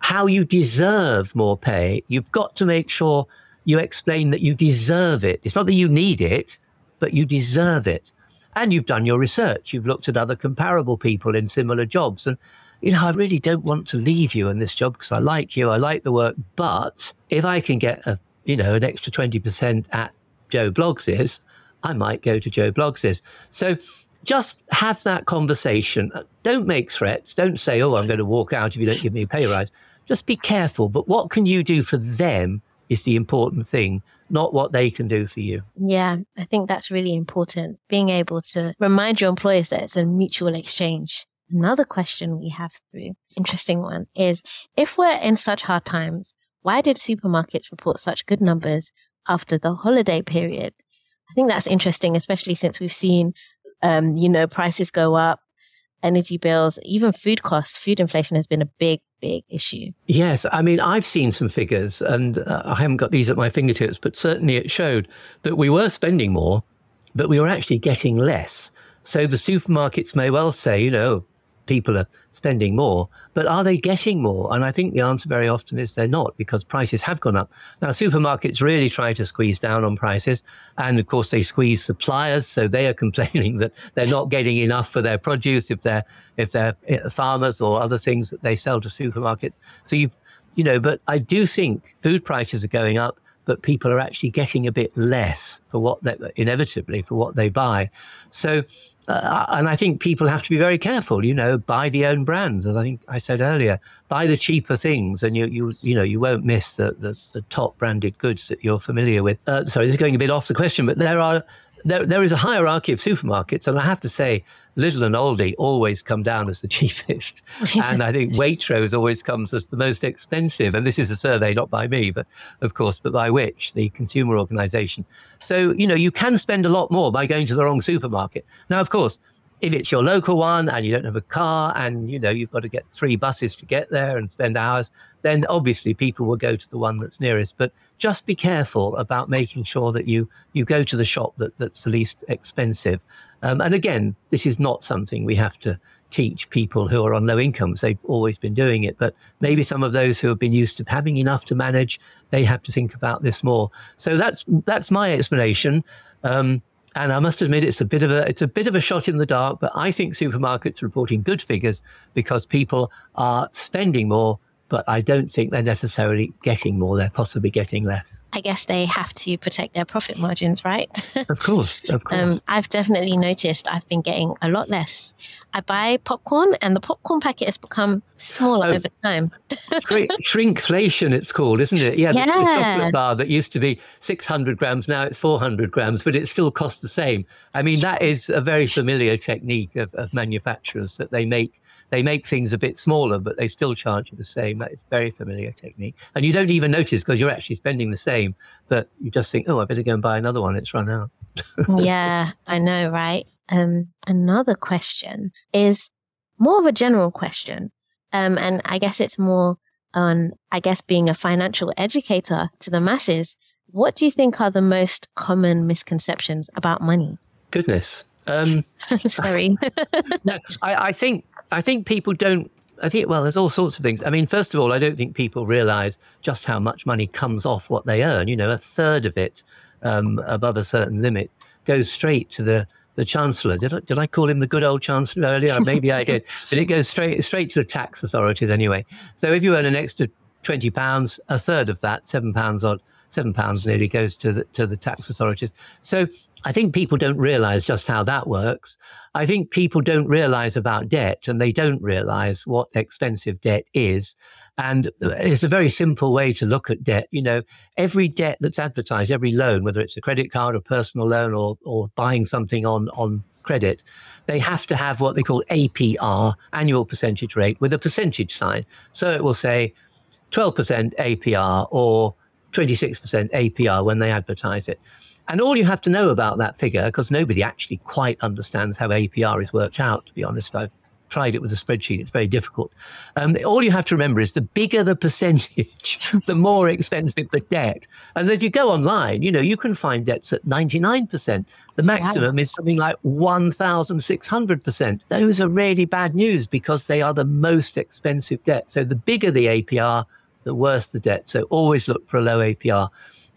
how you deserve more pay. You've got to make sure you explain that you deserve it. It's not that you need it, but you deserve it. And you've done your research. You've looked at other comparable people in similar jobs. And, you know, I really don't want to leave you in this job because I like you. I like the work. But if I can get a, you know, an extra 20% at Joe Bloggs is, I might go to Joe Bloggs is. So just have that conversation. Uh, don't make threats. Don't say, oh, I'm going to walk out if you don't give me a pay rise. Just be careful. But what can you do for them is the important thing, not what they can do for you. Yeah, I think that's really important. Being able to remind your employers that it's a mutual exchange. Another question we have through, interesting one, is if we're in such hard times, why did supermarkets report such good numbers after the holiday period. I think that's interesting, especially since we've seen, um, you know, prices go up. energy bills, even food costs. Food inflation has been a big, big issue. Yes. I mean, I've seen some figures and uh, I haven't got these at my fingertips, but certainly it showed that we were spending more, but we were actually getting less. So the supermarkets may well say, you know, people are spending more, but are they getting more? And I think the answer very often is they're not because prices have gone up. Now, supermarkets really try to squeeze down on prices. And of course, they squeeze suppliers. So they are complaining that they're not getting enough for their produce if they're, if they're eh, farmers or other things that they sell to supermarkets. So you've, you know, but I do think food prices are going up but people are actually getting a bit less for what they inevitably for what they buy. So uh, and I think people have to be very careful, you know, buy the own brands. As I think I said earlier, buy the cheaper things and you, you, you know, you won't miss the, the, the top branded goods that you're familiar with. Uh, sorry, this is going a bit off the question, but there are there, there is a hierarchy of supermarkets, and I have to say, Lidl and Aldi always come down as the cheapest, and I think Waitrose always comes as the most expensive. And this is a survey not by me, but of course, but by which the consumer organisation. So you know, you can spend a lot more by going to the wrong supermarket. Now, of course, if it's your local one and you don't have a car and you know you've got to get three buses to get there and spend hours then obviously people will go to the one that's nearest. But just be careful about making sure that you you go to the shop that, that's the least expensive. Um, and again this is not something we have to teach people who are on low incomes. They've always been doing it but maybe some of those who have been used to having enough to manage they have to think about this more. So that's that's my explanation. Um, and I must admit, it's a bit of a it's a bit of a shot in the dark. But I think supermarkets are reporting good figures because people are spending more but I don't think they're necessarily getting more. They're possibly getting less. I guess they have to protect their profit margins, right? of course, of course. Um, I've definitely noticed I've been getting a lot less. I buy popcorn, and the popcorn packet has become smaller oh, over time. shrinkflation, it's called, isn't it? Yeah, yeah. The, the, chocolate bar that used to be 600 grams, now it's 400 grams, but it still costs the same. I mean, that is a very familiar technique of, of manufacturers that they make they make things a bit smaller, but they still charge you the same. That is very familiar technique. And you don't even notice because you're actually spending the same, but you just think, oh, I better go and buy another one. It's run out. yeah, I know, right? Um, another question is more of a general question. Um, and I guess it's more on, I guess, being a financial educator to the masses. What do you think are the most common misconceptions about money? Goodness. Um, Sorry. no, I, I, think I think people don't. I think well, there's all sorts of things. I mean, first of all, I don't think people realise just how much money comes off what they earn. You know, a third of it um, above a certain limit goes straight to the the chancellor. Did I, did I call him the good old chancellor earlier? Maybe I did. But it goes straight straight to the tax authorities anyway. So if you earn an extra twenty pounds, a third of that, seven pounds odd, seven pounds nearly goes to the to the tax authorities. So I think people don't realize just how that works. I think people don't realize about debt and they don't realize what expensive debt is. And it's a very simple way to look at debt. You know, every debt that's advertised, every loan, whether it's a credit card or personal loan or, or buying something on, on credit, they have to have what they call APR, annual percentage rate, with a percentage sign. So it will say 12% APR or 26% APR when they advertise it. And all you have to know about that figure, because nobody actually quite understands how APR is worked out, to be honest. I've tried it with a spreadsheet. It's very difficult. Um, all you have to remember is the bigger the percentage, the more expensive the debt. And if you go online, you know, you can find debts at 99%. The maximum wow. is something like 1,600%. Those are really bad news because they are the most expensive debt. So the bigger the APR, the worse the debt. So always look for a low APR.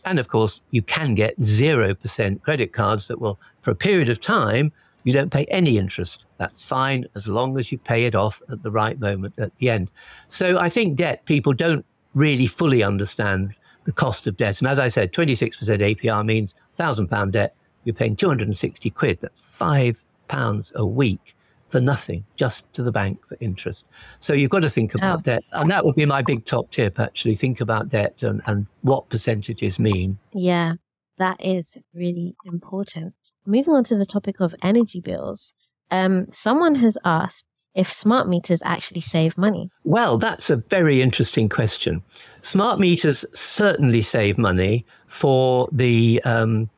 And of course, you can get 0% credit cards that will, for a period of time, you don't pay any interest. That's fine as long as you pay it off at the right moment at the end. So I think debt, people don't really fully understand the cost of debt. And as I said, 26% APR means £1,000 debt, you're paying 260 quid. That's five pounds a week for nothing, just to the bank for interest. So you've got to think about oh. debt. And that would be my big top tip, actually. Think about debt and, and what percentages mean. Yeah, that is really important. Moving on to the topic of energy bills, um, someone has asked if smart meters actually save money? Well, that's a very interesting question. Smart meters certainly save money for the um,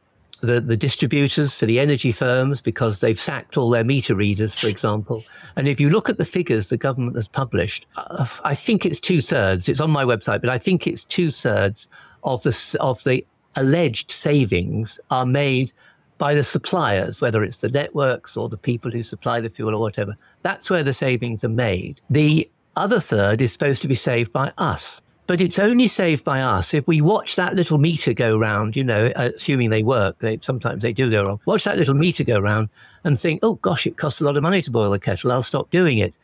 the, the distributors for the energy firms because they've sacked all their meter readers, for example. And if you look at the figures the government has published, uh, I think it's two thirds. It's on my website, but I think it's two thirds of the of the alleged savings are made by the suppliers, whether it's the networks or the people who supply the fuel or whatever. That's where the savings are made. The other third is supposed to be saved by us. But it's only saved by us if we watch that little meter go round, you know, assuming they work. They, sometimes they do go wrong. Watch that little meter go round and think, oh gosh, it costs a lot of money to boil a kettle. I'll stop doing it.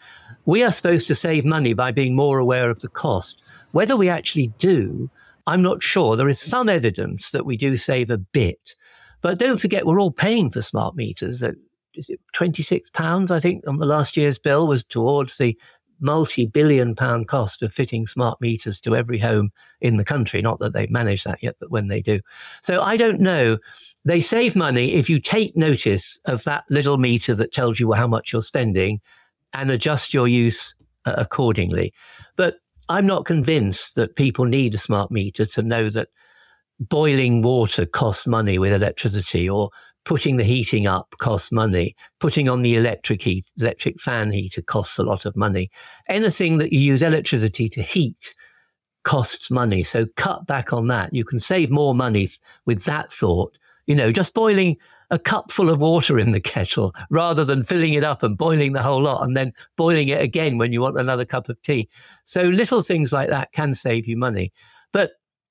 We are supposed to save money by being more aware of the cost. Whether we actually do, I'm not sure. There is some evidence that we do save a bit. But don't forget, we're all paying for smart meters. That is it, twenty six pounds, I think, on the last year's bill was towards the multi-billion pound cost of fitting smart meters to every home in the country. Not that they've managed that yet, but when they do. So I don't know. They save money if you take notice of that little meter that tells you how much you're spending and adjust your use uh, accordingly. But I'm not convinced that people need a smart meter to know that boiling water costs money with electricity or putting the heating up costs money. Putting on the electric heat, electric fan heater costs a lot of money. Anything that you use electricity to heat costs money. So cut back on that. You can save more money with that thought. You know, just boiling a cup full of water in the kettle rather than filling it up and boiling the whole lot and then boiling it again when you want another cup of tea. So little things like that can save you money.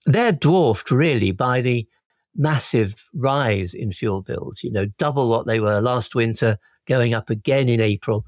They're dwarfed really by the massive rise in fuel bills, you know, double what they were last winter, going up again in April.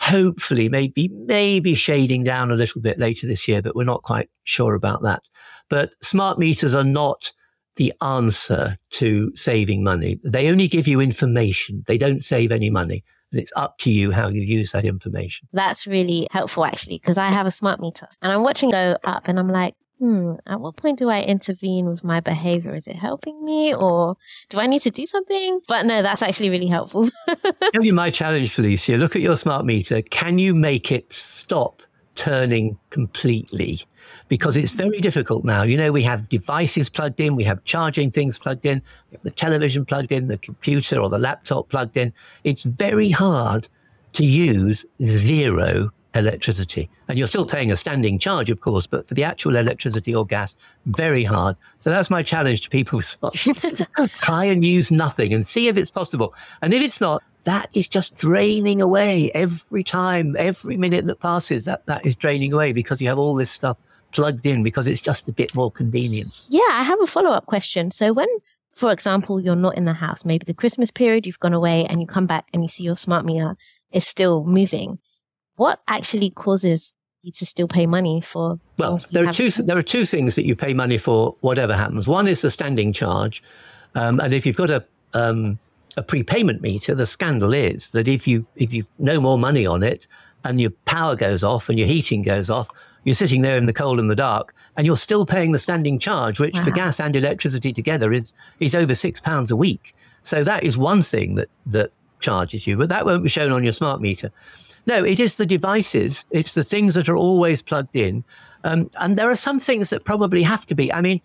Hopefully, maybe, maybe shading down a little bit later this year, but we're not quite sure about that. But smart meters are not the answer to saving money. They only give you information. They don't save any money. And it's up to you how you use that information. That's really helpful, actually, because I have a smart meter and I'm watching go up and I'm like, hmm, at what point do I intervene with my behavior? Is it helping me or do I need to do something? But no, that's actually really helpful. Tell you my challenge, Felicia. Look at your smart meter. Can you make it stop turning completely? Because it's very difficult now. You know, we have devices plugged in, we have charging things plugged in, the television plugged in, the computer or the laptop plugged in. It's very hard to use zero electricity. And you're still paying a standing charge, of course, but for the actual electricity or gas, very hard. So that's my challenge to people Try and use nothing and see if it's possible. And if it's not, that is just draining away every time, every minute that passes, that, that is draining away because you have all this stuff plugged in because it's just a bit more convenient. Yeah, I have a follow up question. So when for example, you're not in the house, maybe the Christmas period, you've gone away and you come back and you see your smart meter is still moving what actually causes you to still pay money for? Well, there are two. There are two things that you pay money for, whatever happens. One is the standing charge, um, and if you've got a um, a prepayment meter, the scandal is that if you if you've no more money on it, and your power goes off and your heating goes off, you're sitting there in the cold and the dark, and you're still paying the standing charge, which wow. for gas and electricity together is is over six pounds a week. So that is one thing that that charges you, but that won't be shown on your smart meter. No, it is the devices. It's the things that are always plugged in. Um, and there are some things that probably have to be. I mean,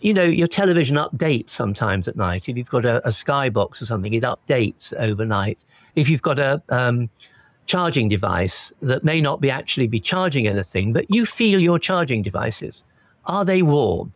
you know, your television updates sometimes at night. If you've got a, a Skybox or something, it updates overnight. If you've got a um, charging device that may not be actually be charging anything, but you feel your charging devices, are they warm?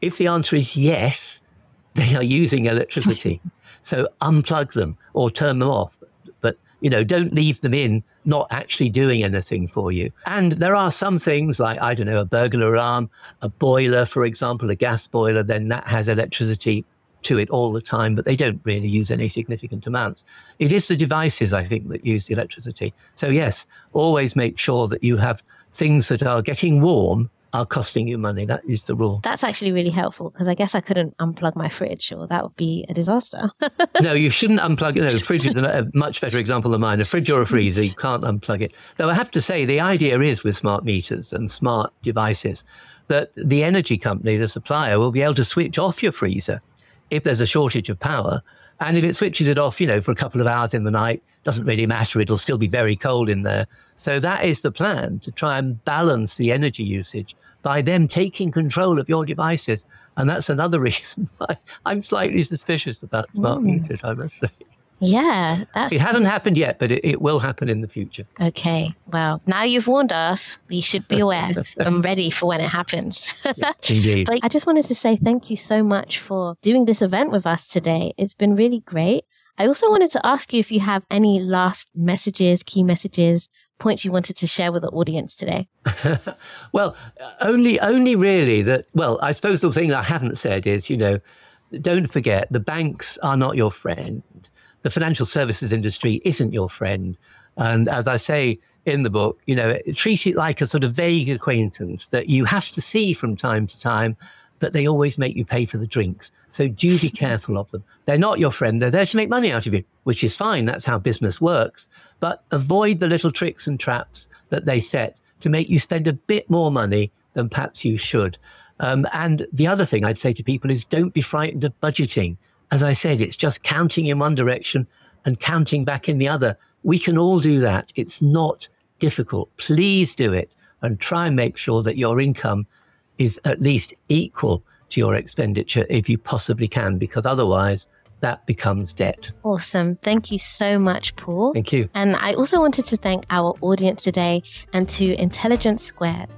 If the answer is yes, they are using electricity. so unplug them or turn them off. But, you know, don't leave them in not actually doing anything for you. And there are some things like, I don't know, a burglar alarm, a boiler, for example, a gas boiler, then that has electricity to it all the time, but they don't really use any significant amounts. It is the devices, I think, that use the electricity. So, yes, always make sure that you have things that are getting warm are costing you money. That is the rule. That's actually really helpful because I guess I couldn't unplug my fridge or that would be a disaster. no, you shouldn't unplug it. No, fridge is a much better example than mine. A fridge or a freezer, you can't unplug it. Though I have to say, the idea is with smart meters and smart devices that the energy company, the supplier, will be able to switch off your freezer if there's a shortage of power. And if it switches it off, you know, for a couple of hours in the night, doesn't really matter. It'll still be very cold in there. So that is the plan to try and balance the energy usage by them taking control of your devices. And that's another reason why I'm slightly suspicious about smart mm. meters, I must say. Yeah, that's. It hasn't happened yet, but it, it, will happen in the future. Okay. Well, now you've warned us. We should be aware and ready for when it happens. yeah, indeed. But I just wanted to say thank you so much for doing this event with us today. It's been really great. I also wanted to ask you if you have any last messages, key messages, points you wanted to share with the audience today. well, only, only really that. Well, I suppose the thing I haven't said is, you know, don't forget the banks are not your friend the financial services industry isn't your friend. And as I say in the book, you know, treat it like a sort of vague acquaintance that you have to see from time to time that they always make you pay for the drinks. So do be careful of them. They're not your friend. They're there to make money out of you, which is fine. That's how business works. But avoid the little tricks and traps that they set to make you spend a bit more money than perhaps you should. Um, and the other thing I'd say to people is don't be frightened of budgeting. As I said, it's just counting in one direction and counting back in the other. We can all do that. It's not difficult. Please do it and try and make sure that your income is at least equal to your expenditure if you possibly can, because otherwise that becomes debt. Awesome. Thank you so much, Paul. Thank you. And I also wanted to thank our audience today and to Intelligence Squared